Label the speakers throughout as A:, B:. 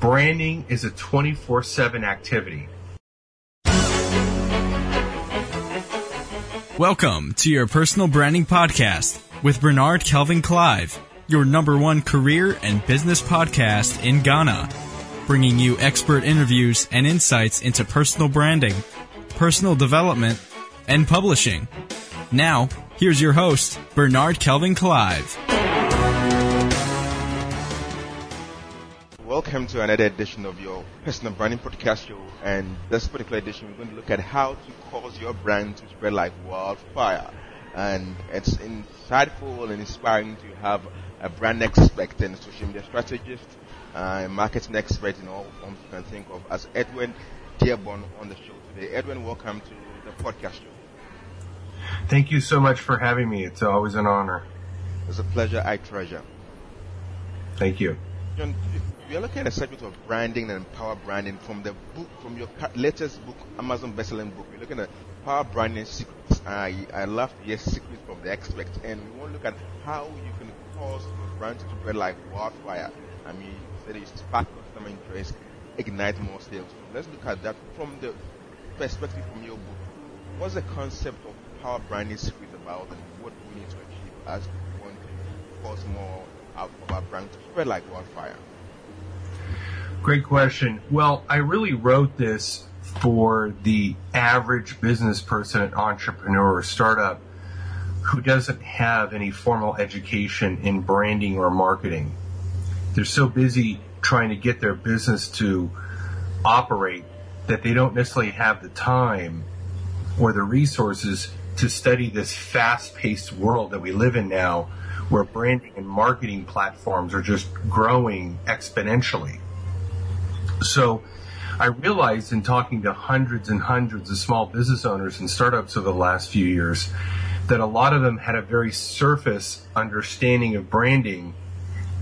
A: branding is a 24 7 activity.
B: Welcome to your personal branding podcast with Bernard Kelvin Clive, your number one career and business podcast in Ghana, bringing you expert interviews and insights into personal branding, personal development, and publishing. Now, here's your host, Bernard Kelvin Clive.
C: Welcome to another edition of your personal branding podcast show. And this particular edition, we're going to look at how to cause your brand to spread like wildfire. And it's insightful and inspiring to have a brand expert and social media strategist, uh, marketing expert in all forms you can think of as Edwin Dearborn on the show today. Edwin, welcome to the podcast show.
A: Thank you so much for having me. It's always an honor.
C: It's a pleasure I treasure.
A: Thank you.
C: John, we are looking at a segment of branding and power branding from the book, from your latest book, Amazon bestselling book. We're looking at power branding secrets. I, I love hear secrets from the expert, and we want to look at how you can cause your brand to spread like wildfire. I mean, you said you spark customer interest, ignite more sales. So let's look at that from the perspective from your book. What's the concept of power branding secrets about, and what we need to achieve as we want to cause more of our brand to spread like wildfire?
A: Great question. Well, I really wrote this for the average business person, entrepreneur, or startup who doesn't have any formal education in branding or marketing. They're so busy trying to get their business to operate that they don't necessarily have the time or the resources to study this fast paced world that we live in now where branding and marketing platforms are just growing exponentially. So I realized in talking to hundreds and hundreds of small business owners and startups over the last few years that a lot of them had a very surface understanding of branding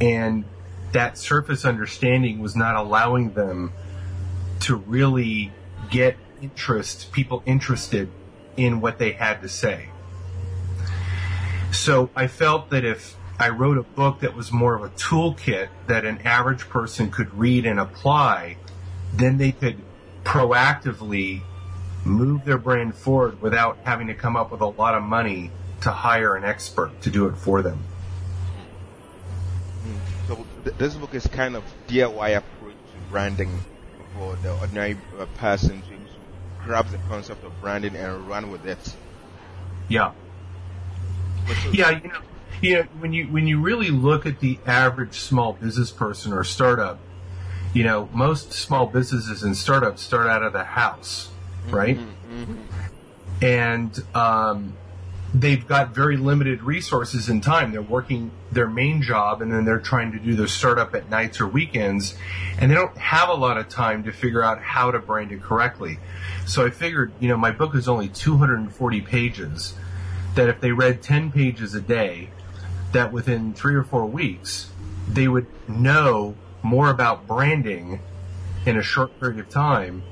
A: and that surface understanding was not allowing them to really get interest, people interested in what they had to say. So I felt that if I wrote a book that was more of a toolkit that an average person could read and apply, then they could proactively move their brand forward without having to come up with a lot of money to hire an expert to do it for them.
C: So this book is kind of DIY approach to branding for the ordinary uh, person to grab the concept of branding and run with it.
A: Yeah. Yeah, you know, you know, when you when you really look at the average small business person or startup, you know, most small businesses and startups start out of the house, right? Mm-hmm, mm-hmm. And um, they've got very limited resources and time. They're working their main job and then they're trying to do their startup at nights or weekends, and they don't have a lot of time to figure out how to brand it correctly. So I figured, you know, my book is only 240 pages that if they read 10 pages a day, that within three or four weeks, they would know more about branding in a short period of time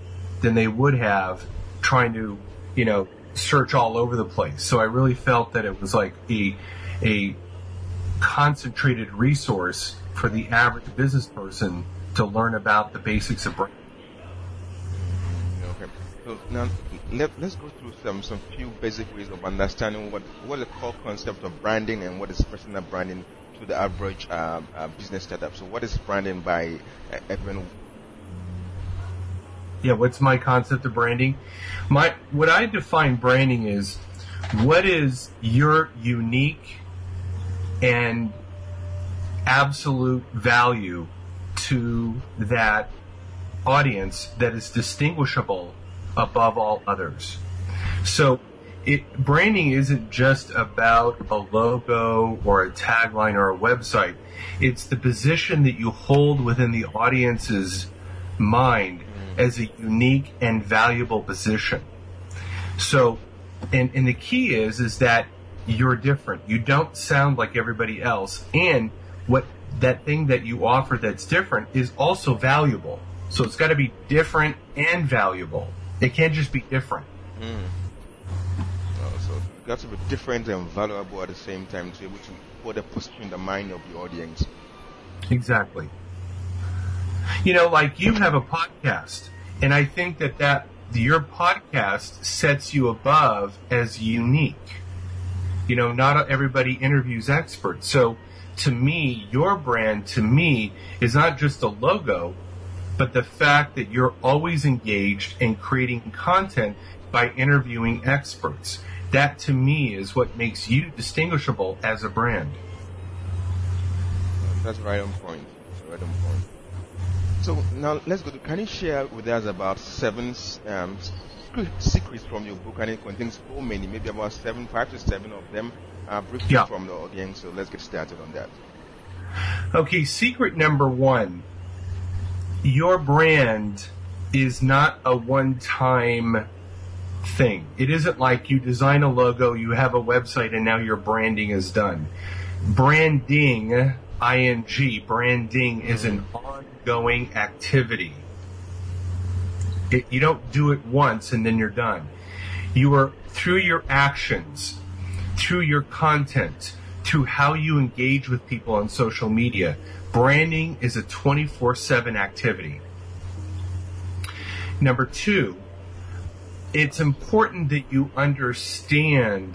A: than they would have trying to, you know, search all over the place. So I really felt that it was like a, a concentrated resource for the average business person to learn about the basics of branding.
C: Okay. Now let, us go through some some few basic ways of understanding what what the core concept of branding and what is personal branding to the average uh, uh, business startup. So, what is branding by uh, Edwin?
A: Yeah, what's my concept of branding? My what I define branding is what is your unique and absolute value to that audience that is distinguishable above all others. So it branding isn't just about a logo or a tagline or a website. It's the position that you hold within the audience's mind as a unique and valuable position. So, and, and the key is, is that you're different. You don't sound like everybody else. And what that thing that you offer that's different is also valuable. So it's got to be different and valuable. It can't just be different. Mm.
C: Oh, so it got to be different and valuable at the same time to be able to put a position in the mind of the audience.
A: Exactly. You know, like you have a podcast, and I think that that your podcast sets you above as unique. You know, not everybody interviews experts. So to me, your brand to me is not just a logo, but the fact that you're always engaged in creating content by interviewing experts. That to me is what makes you distinguishable as a brand.
C: That's right on point. Right on point. So now let's go to. Can you share with us about seven um, secrets from your book? And it contains so many, maybe about seven, five to seven of them, uh, briefly yeah. from the audience. So let's get started on that.
A: Okay, secret number one: your brand is not a one-time thing. It isn't like you design a logo, you have a website, and now your branding is done. Branding, ing, branding is an ongoing activity. It, you don't do it once and then you're done. You are through your actions, through your content, through how you engage with people on social media. Branding is a 24 7 activity. Number two, it's important that you understand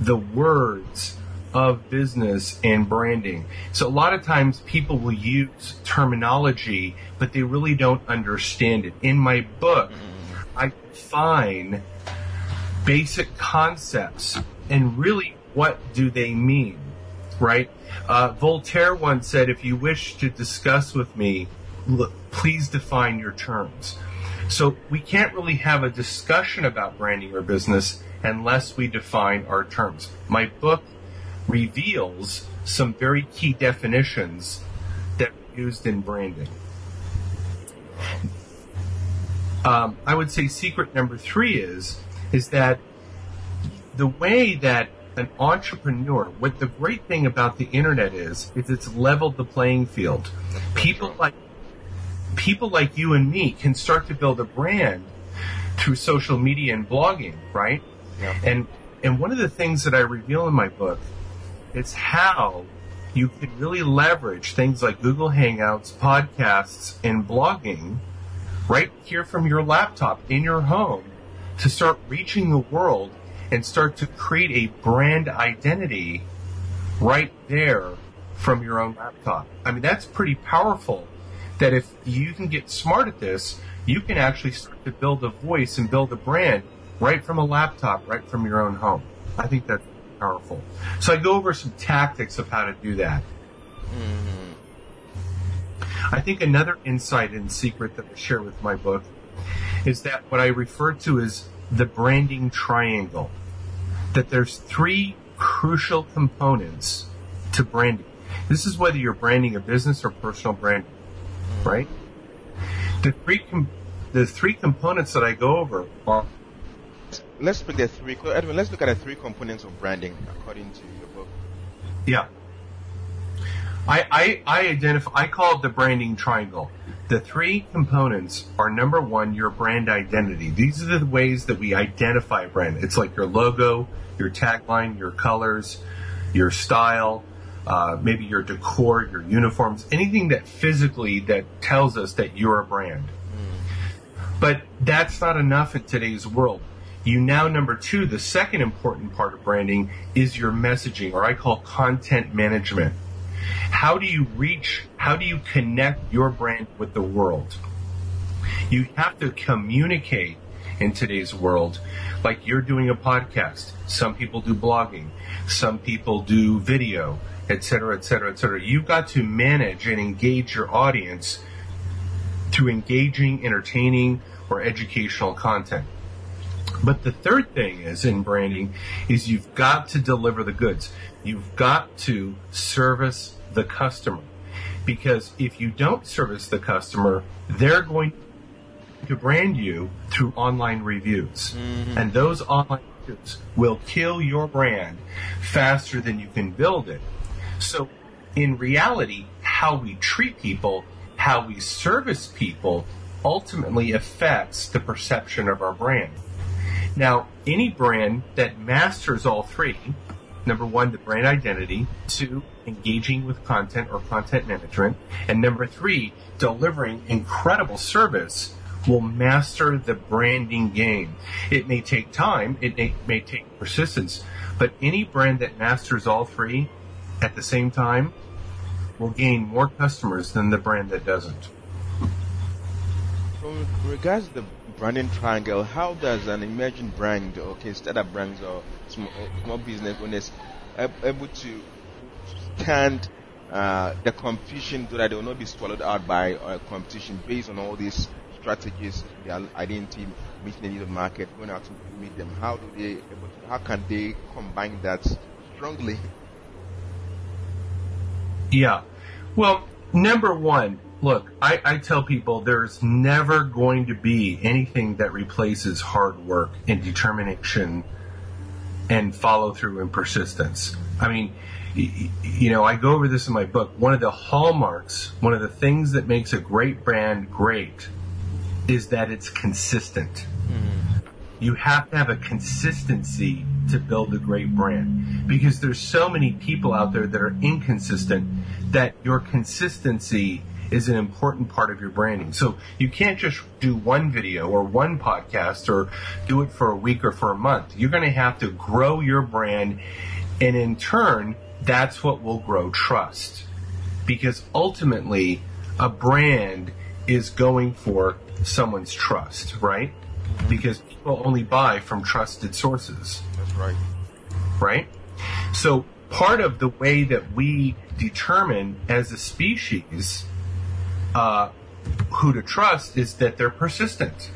A: the words of business and branding. So a lot of times people will use terminology, but they really don't understand it. In my book, I define basic concepts and really what do they mean, right? Uh, Voltaire once said, if you wish to discuss with me, please define your terms. So we can't really have a discussion about branding or business unless we define our terms. My book reveals some very key definitions that are used in branding. Um, I would say secret number three is is that the way that an entrepreneur, what the great thing about the internet is, is it's leveled the playing field. People like people like you and me can start to build a brand through social media and blogging, right? Yeah. And and one of the things that I reveal in my book it's how you can really leverage things like Google Hangouts, podcasts, and blogging right here from your laptop in your home to start reaching the world and start to create a brand identity right there from your own laptop. I mean, that's pretty powerful that if you can get smart at this, you can actually start to build a voice and build a brand right from a laptop, right from your own home. I think that's powerful. So I go over some tactics of how to do that. Mm-hmm. I think another insight and secret that I share with my book is that what I refer to as the branding triangle. That there's three crucial components to branding. This is whether you're branding a business or personal branding, right? The three com- the three components that I go over are
C: let's pick the three. Edwin, let's look at the three components of branding according to your book.
A: Yeah. I, I, I identify, I call it the branding triangle. The three components are number one, your brand identity. These are the ways that we identify a brand. It's like your logo, your tagline, your colors, your style, uh, maybe your decor, your uniforms, anything that physically that tells us that you're a brand. Mm. But that's not enough in today's world. You now, number two, the second important part of branding is your messaging, or I call content management. How do you reach, how do you connect your brand with the world? You have to communicate in today's world like you're doing a podcast. Some people do blogging, some people do video, etc., etc., etc. You've got to manage and engage your audience through engaging, entertaining, or educational content. But the third thing is in branding is you've got to deliver the goods. You've got to service the customer. Because if you don't service the customer, they're going to brand you through online reviews. Mm-hmm. And those online reviews will kill your brand faster than you can build it. So in reality, how we treat people, how we service people ultimately affects the perception of our brand. Now, any brand that masters all three, number one, the brand identity, two, engaging with content or content management. And number three, delivering incredible service will master the branding game. It may take time, it may, may take persistence, but any brand that masters all three at the same time will gain more customers than the brand that doesn't.
C: From regards to the branding triangle, how does an emerging brand, okay, startup brands or small, uh, small business owners able to stand uh, the competition so that they will not be swallowed out by uh, competition based on all these strategies, their identity, meeting the of market, going out to meet them. How do they, how can they combine that strongly?
A: Yeah. Well, number one, look, I, I tell people there's never going to be anything that replaces hard work and determination and follow through and persistence. I mean, you know, I go over this in my book. One of the hallmarks, one of the things that makes a great brand great is that it's consistent. Mm-hmm. You have to have a consistency to build a great brand because there's so many people out there that are inconsistent that your consistency is an important part of your branding. So you can't just do one video or one podcast or do it for a week or for a month. You're going to have to grow your brand and in turn, that's what will grow trust. Because ultimately, a brand is going for someone's trust, right? Because people only buy from trusted sources.
C: That's right.
A: Right? So part of the way that we determine as a species uh, who to trust is that they're persistent.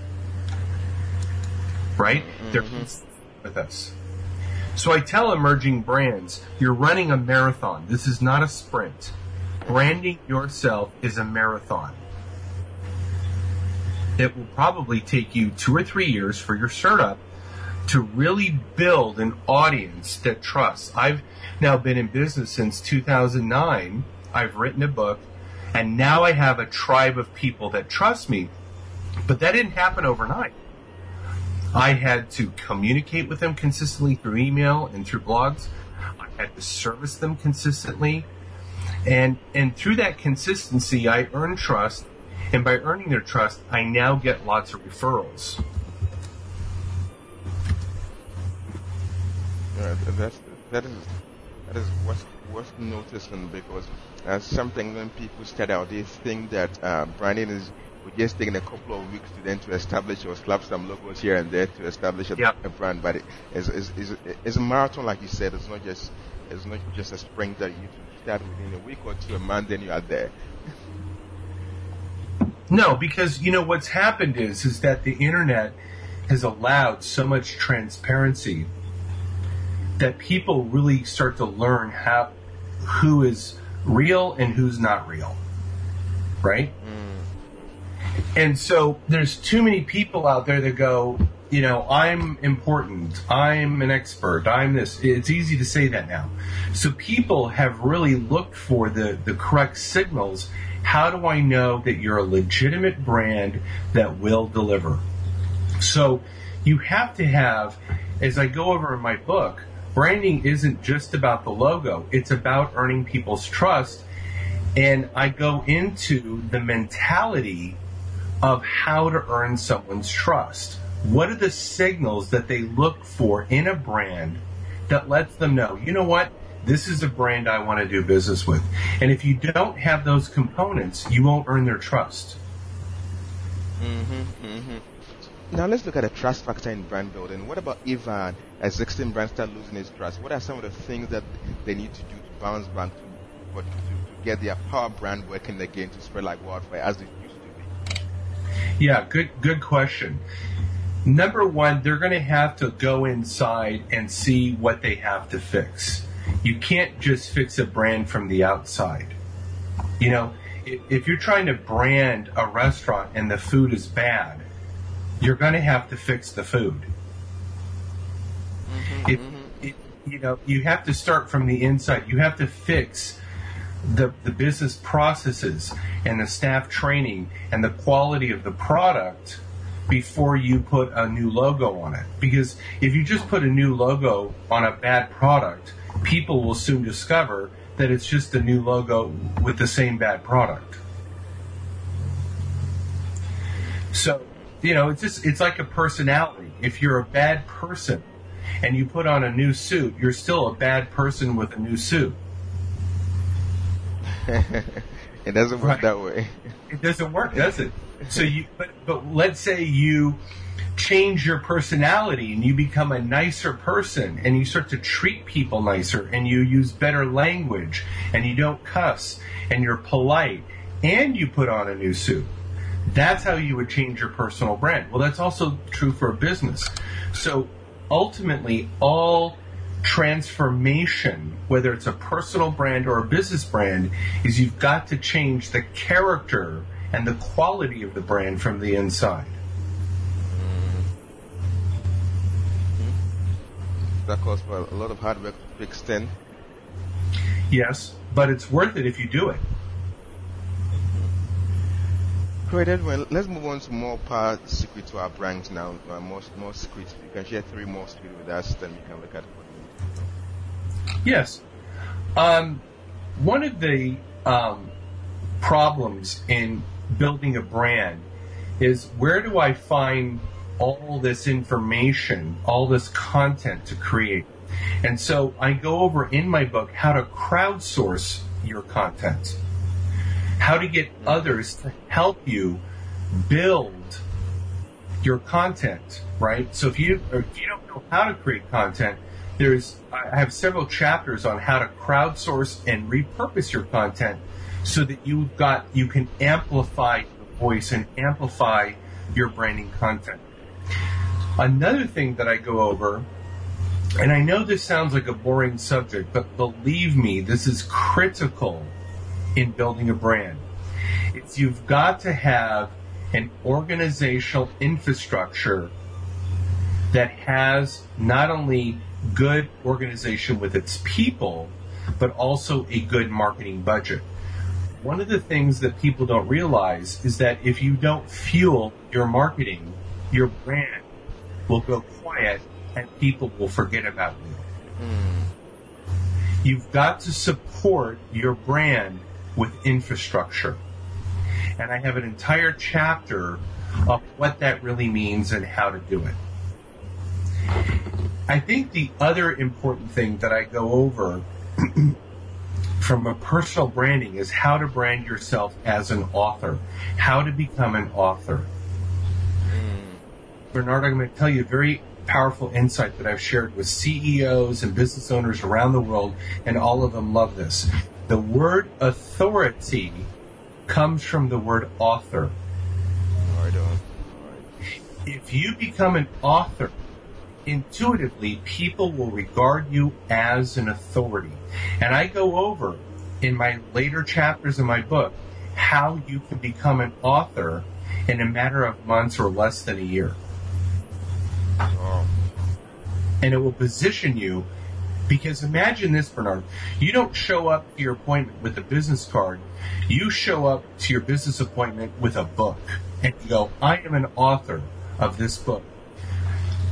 A: Right? Mm-hmm. They're with us. So I tell emerging brands, you're running a marathon. This is not a sprint. Branding yourself is a marathon. It will probably take you two or three years for your startup to really build an audience that trusts. I've now been in business since 2009. I've written a book and now I have a tribe of people that trust me. But that didn't happen overnight. I had to communicate with them consistently through email and through blogs. I had to service them consistently. And, and through that consistency, I earned trust. And by earning their trust, I now get lots of referrals.
C: That's, that is, that is worth, worth noticing because uh, something when people start out, they think that uh, branding is we're just taking a couple of weeks to then to establish or slap some logos here and there to establish a, a brand. But it is, is, is, is a marathon, like you said. It's not just it's not just a sprint that you start within a week or two, a month, then you are there.
A: No, because you know what's happened is is that the internet has allowed so much transparency that people really start to learn how who is real and who's not real, right? Mm. And so there's too many people out there that go, you know, I'm important, I'm an expert, I'm this. It's easy to say that now. So people have really looked for the, the correct signals. How do I know that you're a legitimate brand that will deliver? So you have to have, as I go over in my book, branding isn't just about the logo, it's about earning people's trust. And I go into the mentality of how to earn someone's trust. What are the signals that they look for in a brand that lets them know, you know what? This is a brand I want to do business with. And if you don't have those components, you won't earn their trust.
C: Mm-hmm, mm-hmm. Now let's look at the trust factor in brand building. What about if an existing brand start losing its trust? What are some of the things that they need to do to bounce back to, to, to get their power brand working again to spread like wildfire as they
A: yeah, good good question. Number one, they're going to have to go inside and see what they have to fix. You can't just fix a brand from the outside. You know, if you're trying to brand a restaurant and the food is bad, you're going to have to fix the food. Mm-hmm, if, mm-hmm. if, you know, you have to start from the inside. You have to fix the, the business processes and the staff training and the quality of the product before you put a new logo on it. Because if you just put a new logo on a bad product, people will soon discover that it's just a new logo with the same bad product. So, you know, it's just it's like a personality. If you're a bad person and you put on a new suit, you're still a bad person with a new suit.
C: it doesn't work right. that way.
A: It doesn't work, does it? So you, but but let's say you change your personality and you become a nicer person and you start to treat people nicer and you use better language and you don't cuss and you're polite and you put on a new suit. That's how you would change your personal brand. Well, that's also true for a business. So ultimately, all transformation, whether it's a personal brand or a business brand, is you've got to change the character and the quality of the brand from the inside. Mm-hmm.
C: that calls for a lot of hard work to extend.
A: Yes, but it's worth it if you do it.
C: Great, Edwin. Let's move on to more part secret to our brands now. Uh, more, more secrets. You can share three more secrets with us, then we can look at.
A: Yes. Um, one of the um, problems in building a brand is where do I find all this information, all this content to create. And so I go over in my book how to crowdsource your content, how to get others to help you build your content, right? So if you if you don't know how to create content, there's I have several chapters on how to crowdsource and repurpose your content so that you've got you can amplify your voice and amplify your branding content. Another thing that I go over, and I know this sounds like a boring subject, but believe me, this is critical in building a brand. You've got to have an organizational infrastructure that has not only good organization with its people, but also a good marketing budget. One of the things that people don't realize is that if you don't fuel your marketing, your brand will go quiet and people will forget about you. Mm. You've got to support your brand with infrastructure. And I have an entire chapter of what that really means and how to do it. I think the other important thing that I go over from a personal branding is how to brand yourself as an author, how to become an author. Hmm. Bernard, I'm going to tell you a very powerful insight that I've shared with CEOs and business owners around the world, and all of them love this. The word authority comes from the word author. If you become an author, intuitively, people will regard you as an authority. And I go over in my later chapters of my book how you can become an author in a matter of months or less than a year. And it will position you because imagine this, Bernard. You don't show up to your appointment with a business card. You show up to your business appointment with a book. And you go, I am an author of this book.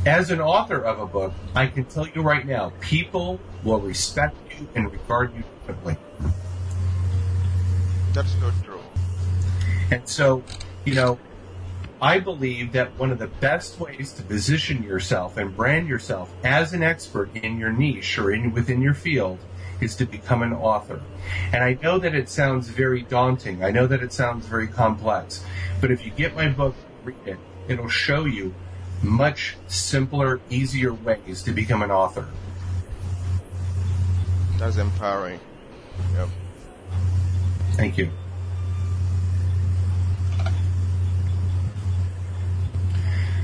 A: As an author of a book, I can tell you right now, people will respect you and regard you differently.
C: That's not true.
A: And so, you know, I believe that one of the best ways to position yourself and brand yourself as an expert in your niche or in within your field is to become an author. And I know that it sounds very daunting. I know that it sounds very complex. But if you get my book, read it, it'll show you much simpler, easier ways to become an author.
C: That's empowering. Yep.
A: Thank you.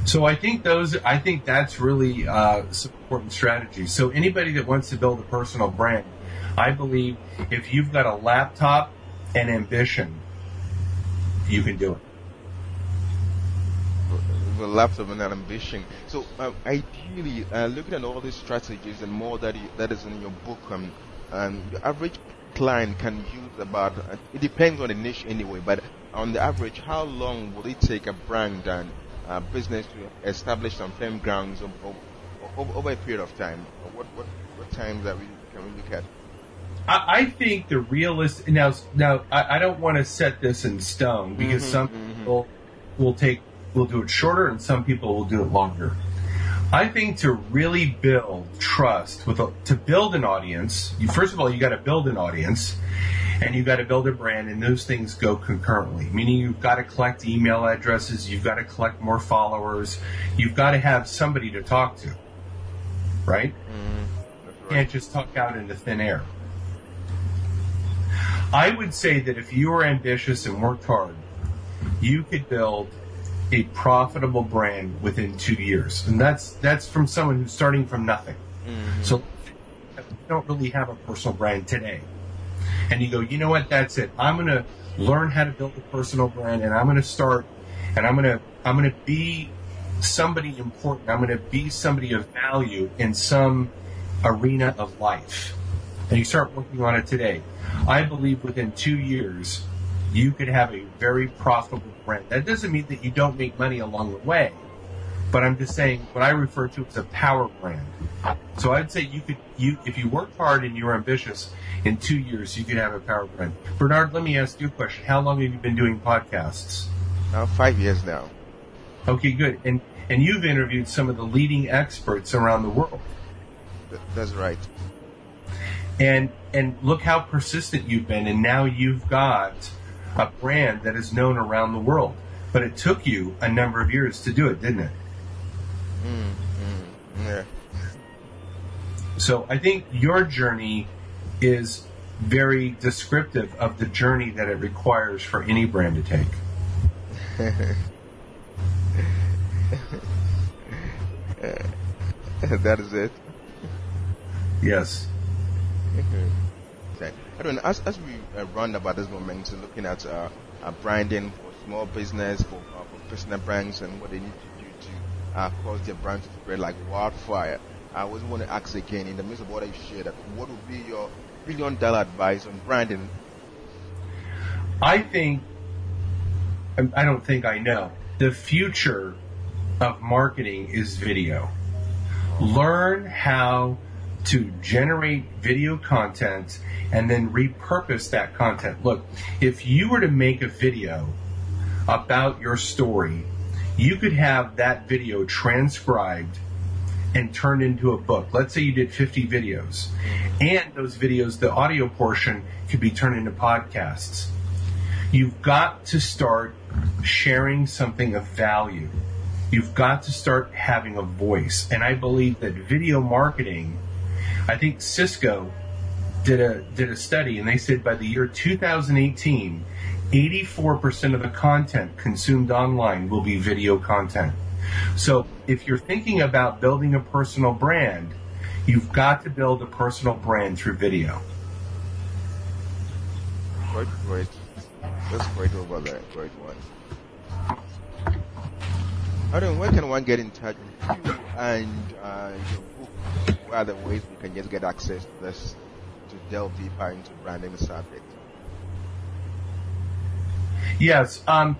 A: So I think those, I think that's really uh, important strategy. So anybody that wants to build a personal brand, I believe if you've got a laptop and ambition, you can do it.
C: A laptop and an ambition. So uh, ideally, uh, looking at all these strategies and more that you, that is in your book, um, um, the average client can use about. Uh, it depends on the niche anyway, but on the average, how long will it take a brand and uh, business to establish some firm grounds over, over, a period of time? What, what, what times are we, can we look at?
A: I, I think the realist now. Now, I, I don't want to set this in stone because
C: Mhm,
A: some
C: mhm.
A: people will take will do it shorter, and some people will do it longer. I think to really build trust with a, to build an audience, you, first of all, you got to build an audience, and you got to build a brand, and those things go concurrently. Meaning, you've got to collect email addresses, you've got to collect more followers, you've got to have somebody to talk to, right?
C: That's right.
A: can't just talk out into thin air. I would say that if you were ambitious and worked hard, you could build a profitable brand within two years, and that's that's from someone who's starting from nothing.
C: Mhm.
A: So you don't really have a personal brand today, and you go, you know what? That's it. I'm going to learn how to build a personal brand, and I'm going to start, and I'm going to I'm going to be somebody important. I'm going to be somebody of value in some arena of life, and you start working on it today. I believe within two years, you could have a very profitable brand. That doesn't mean that you don't make money along the way, but I'm just saying what I refer to as a power brand. So I'd say you could, you if you worked hard and you're ambitious, in two years you could have a power brand. Bernard, let me ask you a question. How long have you been doing podcasts?
C: Now five years now.
A: Okay, good. And and you've interviewed some of the leading experts around the world.
C: That's right.
A: And and look how persistent you've been and now you've got a brand that is known around the world. But it took you a number of years to do it, didn't it?
C: Mm, mm, yeah.
A: So I think your journey is very descriptive of the journey that it requires for any brand to take.
C: that is it.
A: Yes.
C: Okay. I don't know, as, as we uh, run about this moment, so looking at uh, uh, branding for small business, for, uh, for personal brands, and what they need to do to uh, cause their brand to spread like wildfire. I always want to ask again, in the midst of what I shared, what would be your billion dollar advice on branding?
A: I think, I don't think I know, the future of marketing is video. Learn how to generate video content and then repurpose that content. Look, if you were to make a video about your story, you could have that video transcribed and turned into a book. Let's say you did 50 videos, and those videos, the audio portion, could be turned into podcasts. You've got to start sharing something of value. You've got to start having a voice. And I believe that video marketing, I think Cisco did a did a study and they said by the year 2018, 84% of the content consumed online will be video content. So if you're thinking about building a personal brand, you've got to build a personal brand through video.
C: Great, great. That's great over there. Great one. Adam, where can one get in touch with you and uh, your book? What are the ways we can just get access to this to delve deeper into branding subject?
A: Yes. Um,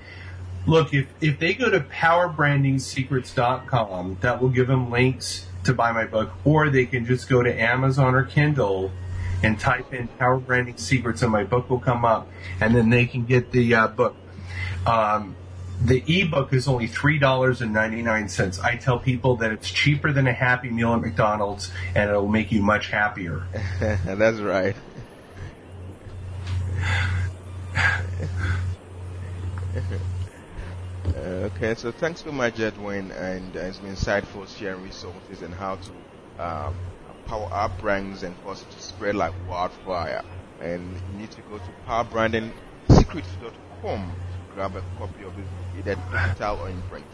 A: look, if, if they go to powerbrandingsecrets.com, that will give them links to buy my book, or they can just go to Amazon or Kindle and type in Power Branding Secrets, and my book will come up, and then they can get the uh, book. Um, the ebook is only three dollars and ninety nine cents. I tell people that it's cheaper than a Happy Meal at McDonald's, and it'll make you much happier.
C: That's right. okay, so thanks so much, Edwin, and uh, it's been insightful sharing resources and how to um, power our brands and cause it to spread like wildfire. And you need to go to powerbrandingsecrets.com grab a copy of this book, either digital or in print.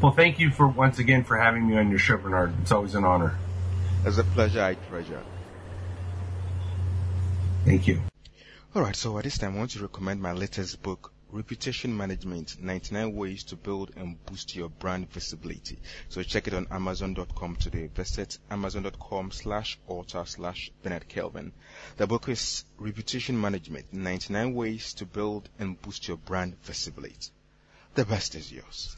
A: Well, thank you for once again for having me on your show, Bernard. It's always an honor.
C: It's a pleasure I treasure.
A: Thank you.
C: Alright, so at this time I want to recommend my latest book, Reputation Management 99 Ways to Build and Boost Your Brand Visibility. So check it on Amazon.com today. Visit Amazon.com slash author slash Bernard Kelvin. The book is Reputation Management 99 Ways to Build and Boost Your Brand Visibility. The best is yours.